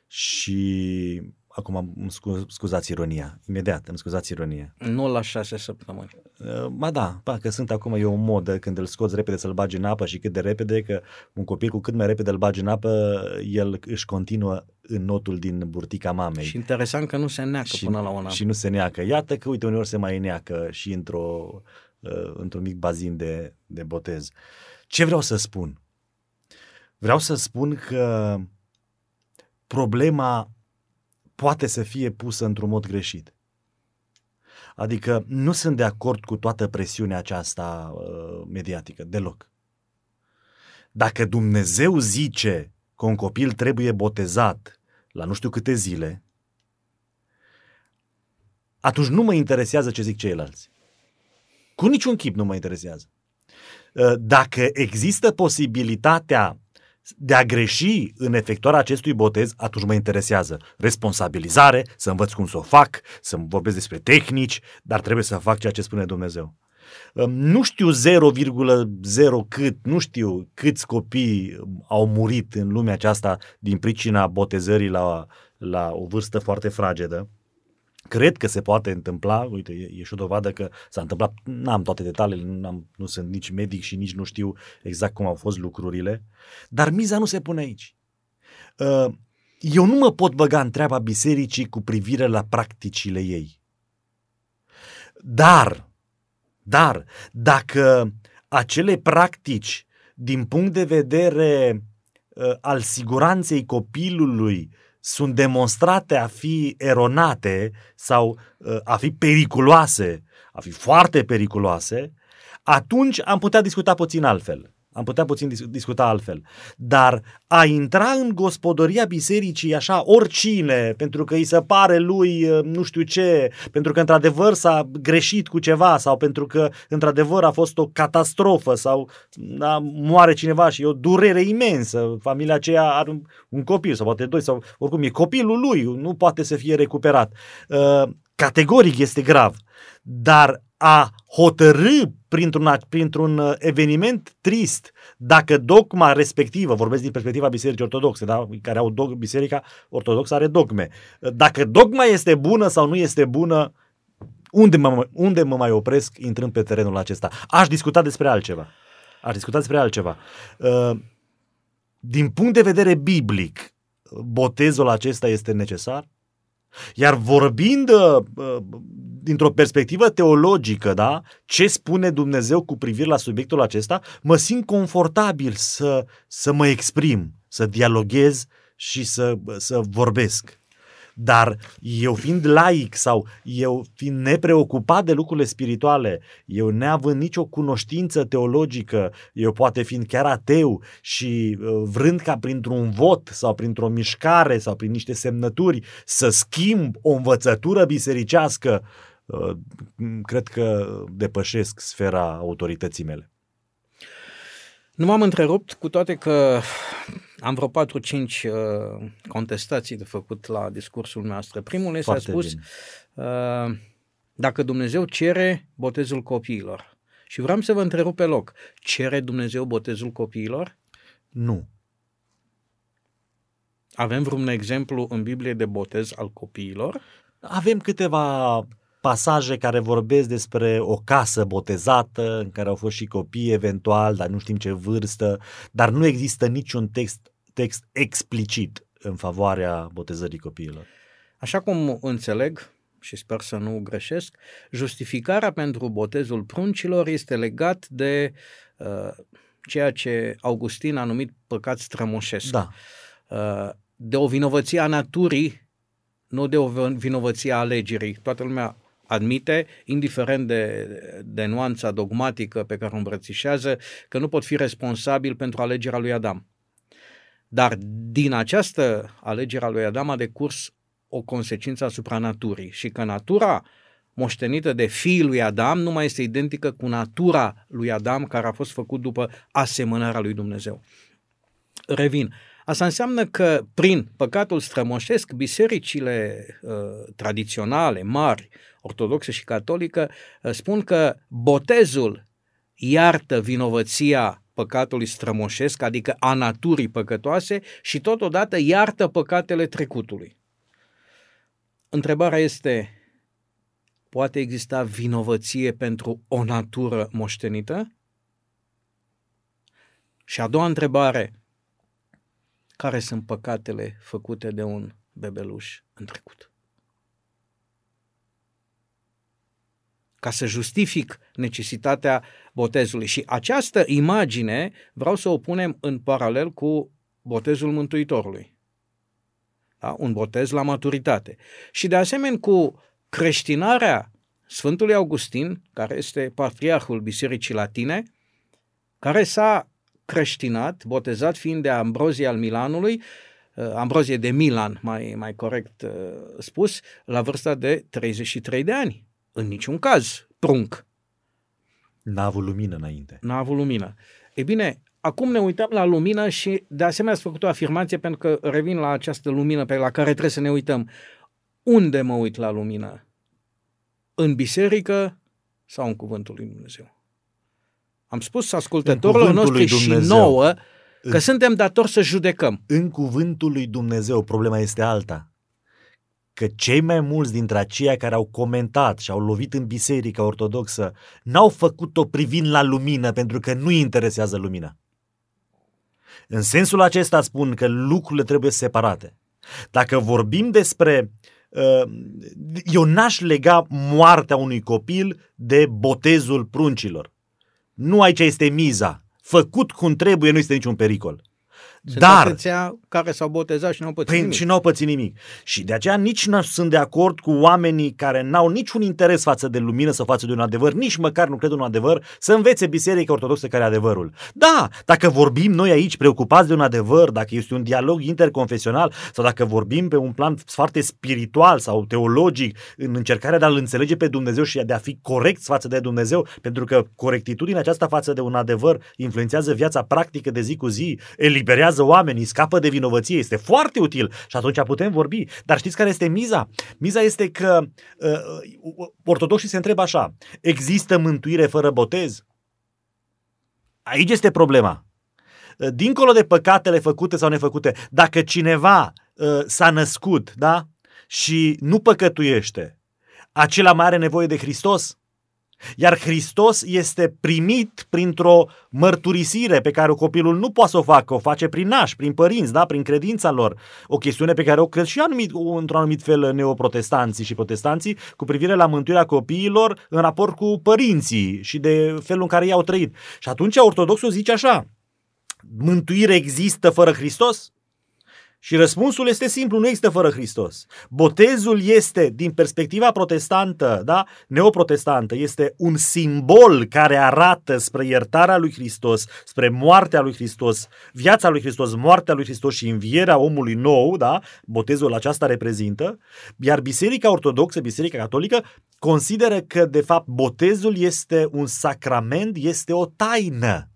Și Acum îmi scuz, scuzați ironia, imediat îmi scuzați ironia. Nu la șase săptămâni. Uh, ba da, ba, că sunt acum e o modă când îl scoți repede să-l bagi în apă și cât de repede, că un copil cu cât mai repede îl bagi în apă, el își continuă în notul din burtica mamei. Și interesant că nu se neacă și, până la una. Și nu se neacă. Iată că, uite, uneori se mai neacă și într-o, uh, într-un mic bazin de, de botez. Ce vreau să spun? Vreau să spun că problema poate să fie pusă într-un mod greșit. Adică nu sunt de acord cu toată presiunea aceasta uh, mediatică, deloc. Dacă Dumnezeu zice că un copil trebuie botezat la nu știu câte zile, atunci nu mă interesează ce zic ceilalți. Cu niciun chip nu mă interesează. Uh, dacă există posibilitatea de a greși în efectuarea acestui botez, atunci mă interesează responsabilizare, să învăț cum să o fac, să vorbesc despre tehnici, dar trebuie să fac ceea ce spune Dumnezeu. Nu știu 0,0 cât, nu știu câți copii au murit în lumea aceasta din pricina botezării la, la o vârstă foarte fragedă. Cred că se poate întâmpla, uite, e, e și o dovadă că s-a întâmplat, n-am toate detaliile, n-am, nu sunt nici medic și nici nu știu exact cum au fost lucrurile, dar miza nu se pune aici. Uh, eu nu mă pot băga în treaba bisericii cu privire la practicile ei. Dar, dar, dacă acele practici, din punct de vedere uh, al siguranței copilului, sunt demonstrate a fi eronate sau uh, a fi periculoase, a fi foarte periculoase, atunci am putea discuta puțin altfel. Am putea puțin discuta altfel. Dar a intra în gospodăria bisericii așa oricine, pentru că îi se pare lui uh, nu știu ce, pentru că într-adevăr s-a greșit cu ceva sau pentru că într-adevăr a fost o catastrofă sau da, moare cineva și e o durere imensă, familia aceea are un, un copil sau poate doi sau oricum e copilul lui, nu poate să fie recuperat. Uh, categoric este grav. Dar a hotărâ printr-un, printr-un uh, eveniment trist dacă dogma respectivă, vorbesc din perspectiva Bisericii Ortodoxe, da? care au dog, Biserica Ortodoxă are dogme, dacă dogma este bună sau nu este bună, unde mă, unde mă mai opresc intrând pe terenul acesta? Aș discuta despre altceva. Aș discuta despre altceva. Uh, din punct de vedere biblic, botezul acesta este necesar? Iar vorbind uh, dintr-o perspectivă teologică, da, ce spune Dumnezeu cu privire la subiectul acesta, mă simt confortabil să, să mă exprim, să dialoghez și să, să vorbesc. Dar eu fiind laic sau eu fiind nepreocupat de lucrurile spirituale, eu neavând nicio cunoștință teologică, eu poate fiind chiar ateu și uh, vrând ca printr-un vot sau printr-o mișcare sau prin niște semnături să schimb o învățătură bisericească, uh, cred că depășesc sfera autorității mele. Nu m-am întrerupt, cu toate că am vreo 4-5 uh, contestații de făcut la discursul nostru. Primul este a spus uh, dacă Dumnezeu cere botezul copiilor. Și vreau să vă întrerup pe loc. Cere Dumnezeu botezul copiilor? Nu. Avem vreun exemplu în Biblie de botez al copiilor? Avem câteva pasaje care vorbesc despre o casă botezată în care au fost și copii eventual, dar nu știm ce vârstă, dar nu există niciun text, text explicit în favoarea botezării copiilor. Așa cum înțeleg, și sper să nu greșesc, justificarea pentru botezul pruncilor este legat de uh, ceea ce Augustin a numit păcat strămoșesc. Da. Uh, de o vinovăție a naturii, nu de o vinovăție a alegerii. Toată lumea admite, indiferent de, de nuanța dogmatică pe care o îmbrățișează, că nu pot fi responsabil pentru alegerea lui Adam. Dar din această alegere a lui Adam a decurs o consecință asupra naturii și că natura moștenită de fiul lui Adam nu mai este identică cu natura lui Adam care a fost făcut după asemănarea lui Dumnezeu. Revin. Asta înseamnă că prin păcatul strămoșesc, bisericile uh, tradiționale, mari, ortodoxe și catolică, uh, spun că botezul iartă vinovăția păcatului strămoșesc, adică a naturii păcătoase și totodată iartă păcatele trecutului. Întrebarea este, poate exista vinovăție pentru o natură moștenită? Și a doua întrebare, care sunt păcatele făcute de un bebeluș în trecut? ca să justific necesitatea botezului. Și această imagine vreau să o punem în paralel cu botezul Mântuitorului. Da? Un botez la maturitate. Și de asemenea cu creștinarea Sfântului Augustin, care este patriarhul Bisericii Latine, care s-a creștinat, botezat fiind de Ambrozie al Milanului, uh, Ambrozie de Milan, mai, mai corect uh, spus, la vârsta de 33 de ani. În niciun caz, prunc. N-a avut lumină înainte. N-a avut lumină. E bine, acum ne uităm la lumină și de asemenea ați făcut o afirmație pentru că revin la această lumină pe la care trebuie să ne uităm. Unde mă uit la lumină? În biserică sau în cuvântul lui Dumnezeu? Am spus ascultătorilor noștri și nouă că în, suntem datori să judecăm. În cuvântul lui Dumnezeu problema este alta. Că cei mai mulți dintre aceia care au comentat și au lovit în biserica ortodoxă n-au făcut-o privind la lumină pentru că nu interesează lumina. În sensul acesta spun că lucrurile trebuie separate. Dacă vorbim despre uh, eu n-aș lega moartea unui copil de botezul pruncilor. Nu aici este miza. Făcut cum trebuie nu este niciun pericol. Sunt Dar atâția care s-au botezat și nu au pățit păi, nimic. Și nu au pățit nimic. Și de aceea nici nu sunt de acord cu oamenii care n-au niciun interes față de lumină sau față de un adevăr, nici măcar nu cred un adevăr, să învețe Biserica Ortodoxă care e adevărul. Da, dacă vorbim noi aici preocupați de un adevăr, dacă este un dialog interconfesional sau dacă vorbim pe un plan foarte spiritual sau teologic în încercarea de a-L înțelege pe Dumnezeu și de a fi corect față de Dumnezeu, pentru că corectitudinea aceasta față de un adevăr influențează viața practică de zi cu zi, eliberează eliberează oamenii, scapă de vinovăție, este foarte util și atunci putem vorbi. Dar știți care este miza? Miza este că uh, uh, ortodoxii se întreabă așa, există mântuire fără botez? Aici este problema. Uh, dincolo de păcatele făcute sau nefăcute, dacă cineva uh, s-a născut, da? Și nu păcătuiește, acela mai are nevoie de Hristos? Iar Hristos este primit printr-o mărturisire pe care copilul nu poate să o facă, o face prin naș, prin părinți, da? prin credința lor. O chestiune pe care o cred și anumit, într-un anumit fel neoprotestanții și protestanții cu privire la mântuirea copiilor în raport cu părinții și de felul în care i-au trăit. Și atunci ortodoxul zice așa, mântuire există fără Hristos? Și răspunsul este simplu, nu există fără Hristos. Botezul este, din perspectiva protestantă, da, neoprotestantă, este un simbol care arată spre iertarea lui Hristos, spre moartea lui Hristos, viața lui Hristos, moartea lui Hristos și învierea omului nou, da, botezul aceasta reprezintă, iar Biserica Ortodoxă, Biserica Catolică, consideră că, de fapt, botezul este un sacrament, este o taină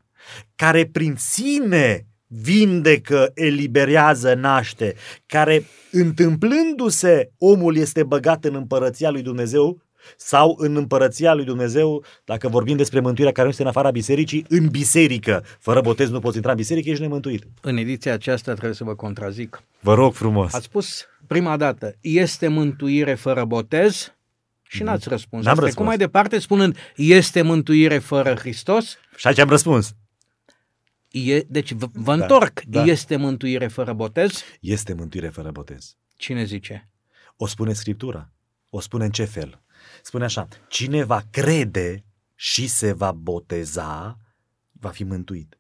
care prin sine vindecă, eliberează, naște, care întâmplându-se omul este băgat în împărăția lui Dumnezeu sau în împărăția lui Dumnezeu, dacă vorbim despre mântuirea care nu este în afara bisericii, în biserică. Fără botez nu poți intra în biserică, ești nemântuit. În ediția aceasta trebuie să vă contrazic. Vă rog frumos. Ați spus prima dată, este mântuire fără botez? Și n-ați răspuns. N-am răspuns. Cum mai departe spunând, este mântuire fără Hristos? Și aici am răspuns. E, deci vă, vă da, întorc. Da. Este mântuire fără botez? Este mântuire fără botez. Cine zice? O spune Scriptura. O spune în ce fel? Spune așa, cine va crede și se va boteza, va fi mântuit.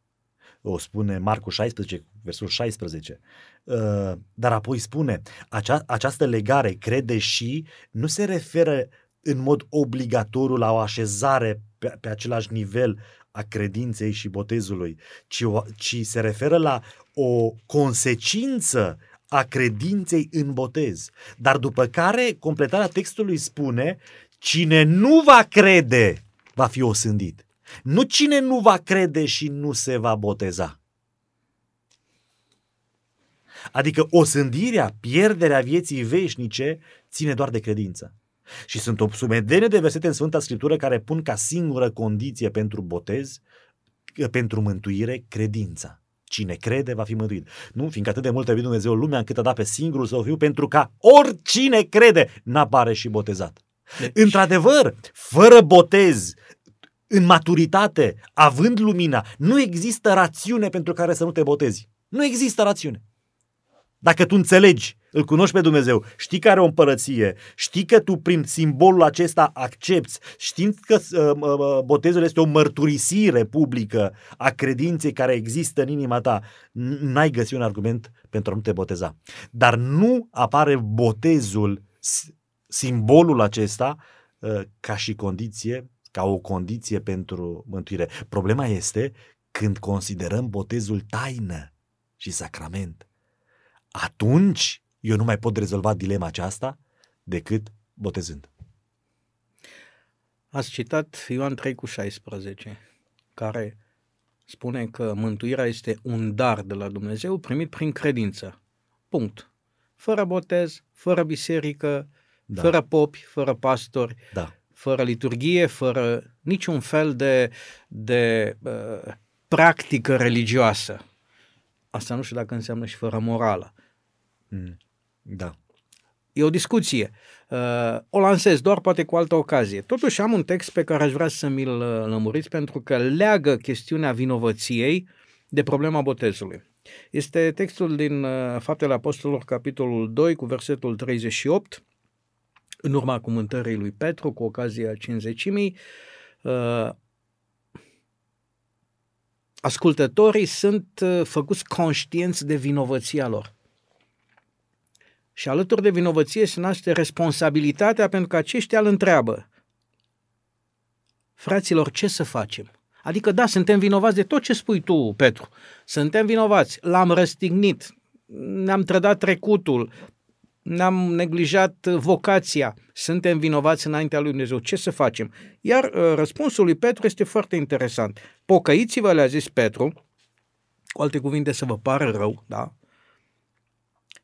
O spune Marcu 16, versul 16. Uh, dar apoi spune, acea, această legare, crede și, nu se referă în mod obligatoriu la o așezare pe, pe același nivel a credinței și botezului, ci, ci se referă la o consecință a credinței în botez. Dar după care completarea textului spune cine nu va crede va fi osândit. Nu cine nu va crede și nu se va boteza. Adică osândirea, pierderea vieții veșnice ține doar de credință. Și sunt o sumedenie de versete în Sfânta Scriptură care pun ca singură condiție pentru botez, pentru mântuire, credința. Cine crede va fi mântuit. Nu, fiindcă atât de mult a iubit Dumnezeu lumea încât a dat pe singurul său fiu pentru ca oricine crede n-apare și botezat. Deci... Într-adevăr, fără botez, în maturitate, având lumina, nu există rațiune pentru care să nu te botezi. Nu există rațiune. Dacă tu înțelegi, îl cunoști pe Dumnezeu, știi că are o împărăție, știi că tu prin simbolul acesta accepti, știind că uh, uh, botezul este o mărturisire publică a credinței care există în inima ta, n-ai găsit un argument pentru a nu te boteza. Dar nu apare botezul, simbolul acesta, uh, ca și condiție, ca o condiție pentru mântuire. Problema este când considerăm botezul taină și sacrament atunci eu nu mai pot rezolva dilema aceasta decât botezând. Ați citat Ioan 3 cu 16, care spune că mântuirea este un dar de la Dumnezeu primit prin credință. Punct. Fără botez, fără biserică, da. fără popi, fără pastori, da. fără liturghie, fără niciun fel de, de uh, practică religioasă. Asta nu știu dacă înseamnă și fără morală. Mm. Da. E o discuție. Uh, o lansez doar poate cu altă ocazie. Totuși am un text pe care aș vrea să mi-l uh, lămuriți pentru că leagă chestiunea vinovăției de problema botezului. Este textul din uh, Faptele Apostolilor, capitolul 2, cu versetul 38, în urma cumântării lui Petru, cu ocazia cinzecimii. Uh, ascultătorii sunt uh, făcuți conștienți de vinovăția lor. Și alături de vinovăție se naște responsabilitatea pentru că aceștia îl întreabă. Fraților, ce să facem? Adică, da, suntem vinovați de tot ce spui tu, Petru. Suntem vinovați. L-am răstignit, ne-am trădat trecutul, ne-am neglijat vocația, suntem vinovați înaintea lui Dumnezeu. Ce să facem? Iar uh, răspunsul lui Petru este foarte interesant. Pocăiți-vă, le-a zis Petru, cu alte cuvinte să vă pară rău, da?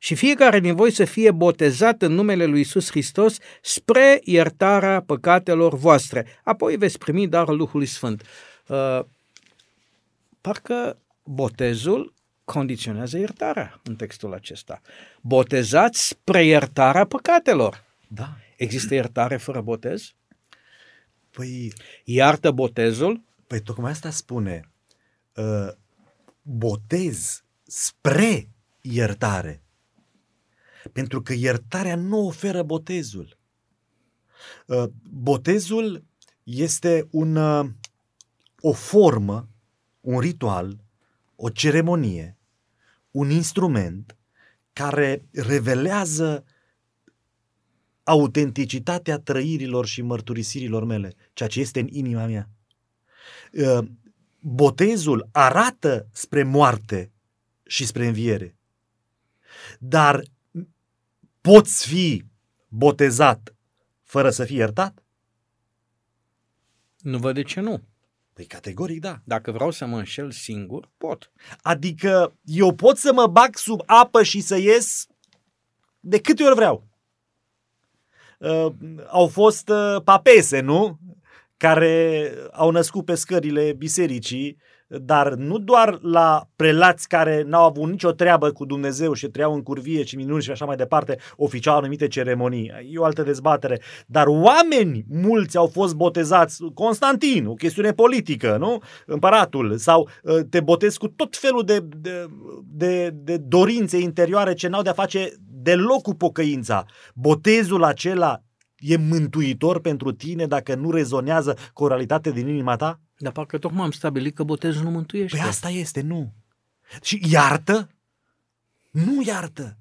Și fiecare din voi să fie botezat în numele lui Isus Hristos spre iertarea păcatelor voastre. Apoi veți primi darul Duhului Sfânt. Uh, parcă botezul condiționează iertarea în textul acesta. Botezați spre iertarea păcatelor. Da. Există iertare fără botez? Păi... Iartă botezul? Păi tocmai asta spune. Uh, botez spre iertare. Pentru că iertarea nu oferă botezul. Uh, botezul este un, uh, o formă, un ritual, o ceremonie, un instrument care revelează autenticitatea trăirilor și mărturisirilor mele, ceea ce este în inima mea. Uh, botezul arată spre moarte și spre înviere. Dar poți fi botezat fără să fii iertat? Nu văd de ce nu. Păi categoric da. Dacă vreau să mă înșel singur, pot. Adică eu pot să mă bag sub apă și să ies de câte ori vreau. Uh, au fost uh, papese, nu? Care au născut pe scările bisericii dar nu doar la prelați care n-au avut nicio treabă cu Dumnezeu și trăiau în curvie și minuni și așa mai departe, oficial anumite ceremonii. E o altă dezbatere. Dar oameni mulți au fost botezați. Constantin, o chestiune politică, nu? Împăratul. Sau ă, te botezi cu tot felul de, de, de, de dorințe interioare ce n-au de-a face deloc cu pocăința. Botezul acela e mântuitor pentru tine dacă nu rezonează cu o realitate din inima ta? Dar parcă tocmai am stabilit că botezul nu mântuiește. Păi asta este, nu. Și iartă? Nu iartă.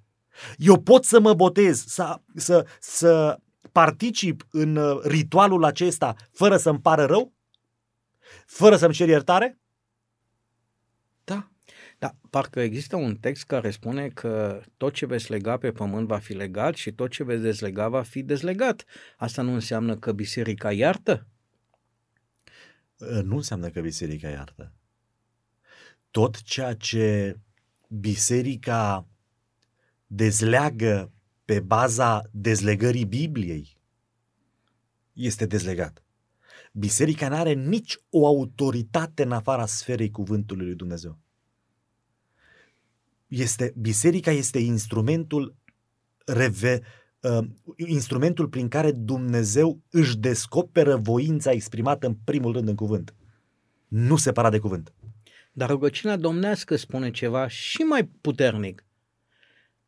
Eu pot să mă botez, să, să, să particip în uh, ritualul acesta fără să-mi pară rău? Fără să-mi cer iertare? Da. Da, parcă există un text care spune că tot ce veți lega pe pământ va fi legat și tot ce veți dezlega va fi dezlegat. Asta nu înseamnă că biserica iartă? Ă, nu înseamnă că biserica iartă. Tot ceea ce biserica dezleagă pe baza dezlegării Bibliei este dezlegat. Biserica nu are nici o autoritate în afara sferei cuvântului lui Dumnezeu. Este, biserica este instrumentul reve, uh, instrumentul prin care Dumnezeu își descoperă voința exprimată în primul rând în cuvânt, nu separat de cuvânt. Dar rugăciunea domnească spune ceva și mai puternic.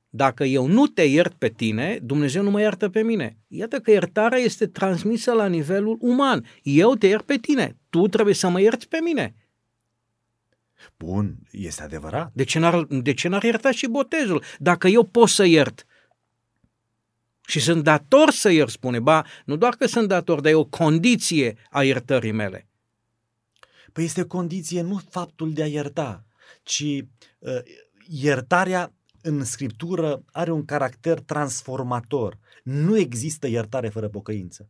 Dacă eu nu te iert pe tine, Dumnezeu nu mă iartă pe mine. Iată că iertarea este transmisă la nivelul uman. Eu te iert pe tine, tu trebuie să mă ierți pe mine. Bun, este adevărat. De ce n-ar, de ce n-ar ierta și botezul? Dacă eu pot să iert și sunt dator să iert, spune, ba, nu doar că sunt dator, dar e o condiție a iertării mele. Păi este o condiție nu faptul de a ierta, ci uh, iertarea în scriptură are un caracter transformator. Nu există iertare fără pocăință.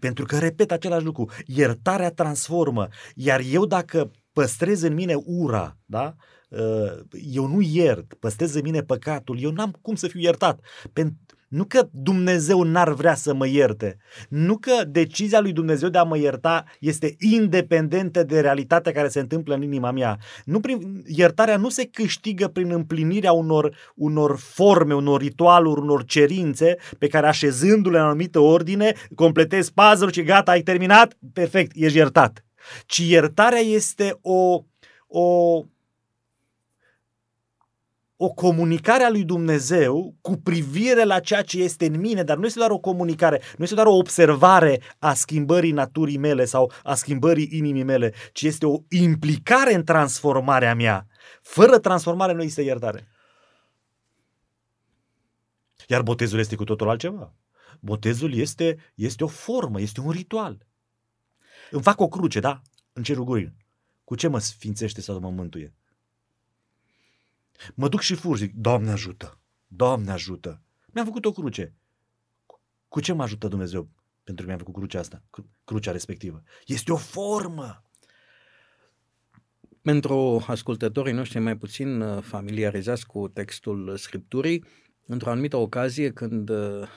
Pentru că repet același lucru, iertarea transformă, iar eu dacă păstrez în mine ura, da? Uh, eu nu iert, păstrez în mine păcatul, eu n-am cum să fiu iertat. Pentru nu că Dumnezeu n-ar vrea să mă ierte, nu că decizia lui Dumnezeu de a mă ierta este independentă de realitatea care se întâmplă în inima mea. Nu prin, iertarea nu se câștigă prin împlinirea unor, unor forme, unor ritualuri, unor cerințe pe care așezându-le în anumită ordine, completezi puzzle și gata, ai terminat, perfect, ești iertat. Ci iertarea este o, o o comunicare a lui Dumnezeu cu privire la ceea ce este în mine, dar nu este doar o comunicare, nu este doar o observare a schimbării naturii mele sau a schimbării inimii mele, ci este o implicare în transformarea mea. Fără transformare nu este iertare. Iar botezul este cu totul altceva. Botezul este, este o formă, este un ritual. Îmi fac o cruce, da? În cerul gurii. Cu ce mă sfințește sau mă mântuie? Mă duc și fur, zic, Doamne ajută, Doamne ajută. Mi-am făcut o cruce. Cu ce mă ajută Dumnezeu pentru că mi-am făcut crucea asta, crucea respectivă? Este o formă. Pentru ascultătorii noștri mai puțin uh, familiarizați cu textul Scripturii, într-o anumită ocazie când uh,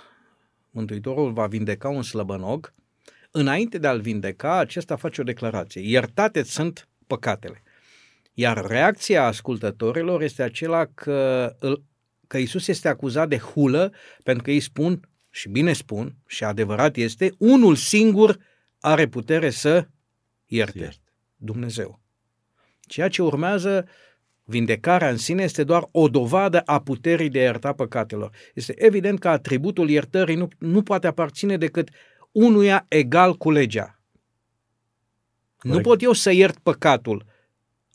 Mântuitorul va vindeca un slăbănog, înainte de a-l vindeca, acesta face o declarație. Iertate sunt păcatele. Iar reacția ascultătorilor este acela că, că Isus este acuzat de hulă pentru că ei spun, și bine spun, și adevărat este, unul singur are putere să ierte. Dumnezeu. Ceea ce urmează, vindecarea în sine, este doar o dovadă a puterii de a ierta păcatelor. Este evident că atributul iertării nu, nu poate aparține decât unuia egal cu legea. Corect. Nu pot eu să iert păcatul,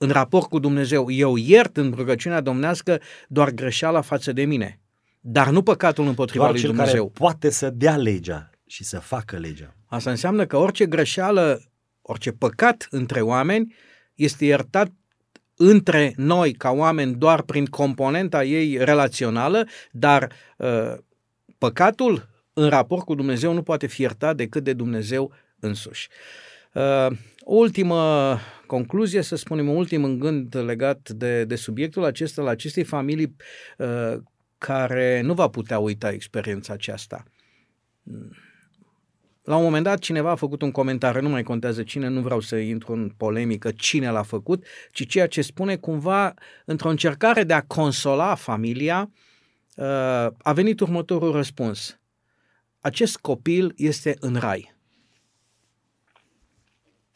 în raport cu Dumnezeu. Eu iert în rugăciunea domnească doar greșeala față de mine, dar nu păcatul împotriva doar lui cel Dumnezeu. Care poate să dea legea și să facă legea. Asta înseamnă că orice greșeală, orice păcat între oameni este iertat între noi ca oameni doar prin componenta ei relațională, dar uh, păcatul în raport cu Dumnezeu nu poate fi iertat decât de Dumnezeu însuși. Uh, ultimă concluzie, să spunem, un ultim în gând legat de, de subiectul acesta, la acestei familii uh, care nu va putea uita experiența aceasta. La un moment dat cineva a făcut un comentariu, nu mai contează cine, nu vreau să intru în polemică cine l-a făcut, ci ceea ce spune cumva într-o încercare de a consola familia, uh, a venit următorul răspuns. Acest copil este în rai.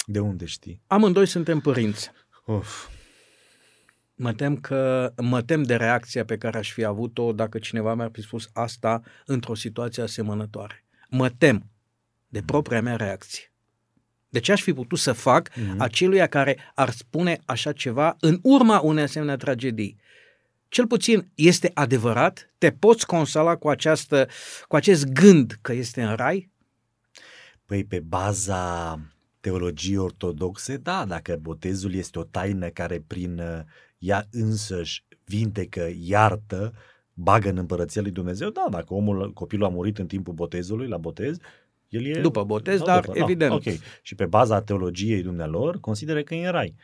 De unde știi? Amândoi suntem părinți. Of. Mă tem că mă tem de reacția pe care aș fi avut-o dacă cineva mi-ar fi spus asta într-o situație asemănătoare. Mă tem de propria mea reacție. De ce aș fi putut să fac mm-hmm. aceluia care ar spune așa ceva în urma unei asemenea tragedii? Cel puțin este adevărat? Te poți consola cu, această, cu acest gând că este în rai? Păi pe baza teologie ortodoxe, da, dacă botezul este o taină care prin uh, ea însăși vindecă, iartă, bagă în împărăția lui Dumnezeu, da, dacă omul, copilul a murit în timpul botezului, la botez, el e... După botez, da, dar după, evident. Da, ok. Și pe baza teologiei dumnealor, consideră că e în rai.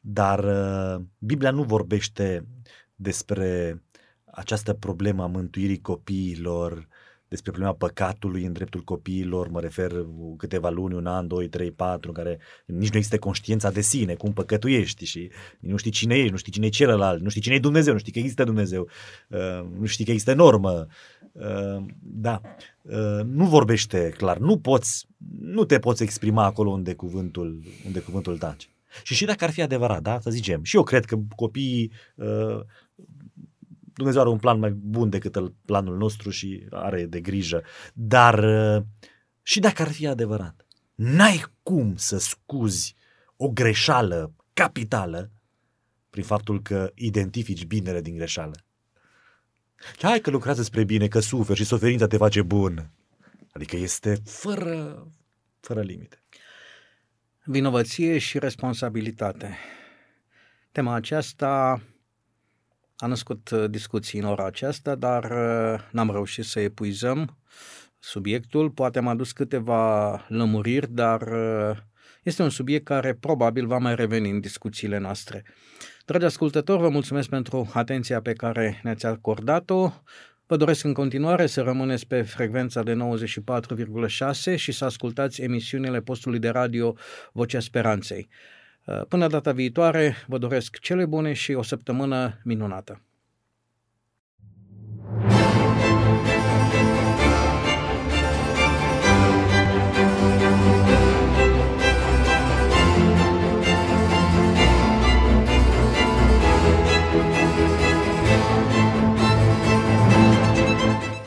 Dar uh, Biblia nu vorbește despre această problemă a mântuirii copiilor, despre problema păcatului în dreptul copiilor, mă refer câteva luni, un an, doi, trei, patru, în care nici nu există conștiința de sine, cum păcătuiești și nu știi cine ești, nu știi cine e celălalt, nu știi cine e Dumnezeu, nu știi că există Dumnezeu, uh, nu știi că există normă. Uh, da, uh, nu vorbește clar, nu poți, nu te poți exprima acolo unde cuvântul, unde cuvântul tace. Și și dacă ar fi adevărat, da, să zicem, și eu cred că copiii Dumnezeu are un plan mai bun decât planul nostru și are de grijă. Dar uh, și dacă ar fi adevărat, n-ai cum să scuzi o greșeală capitală prin faptul că identifici binele din greșeală. Hai că lucrează spre bine, că suferi și suferința te face bun. Adică este fără, fără limite. Vinovăție și responsabilitate. Tema aceasta a născut uh, discuții în ora aceasta, dar uh, n-am reușit să epuizăm subiectul. Poate am adus câteva lămuriri, dar uh, este un subiect care probabil va mai reveni în discuțiile noastre. Dragi ascultători, vă mulțumesc pentru atenția pe care ne-ați acordat-o. Vă doresc în continuare să rămâneți pe frecvența de 94,6 și să ascultați emisiunile postului de radio Vocea Speranței. Până data viitoare, vă doresc cele bune și o săptămână minunată.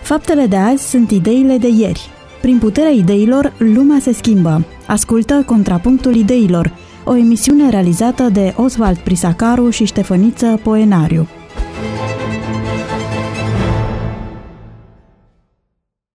Faptele de azi sunt ideile de ieri. Prin puterea ideilor, lumea se schimbă. Ascultă Contrapunctul Ideilor, o emisiune realizată de Oswald Prisacaru și Ștefăniță Poenariu.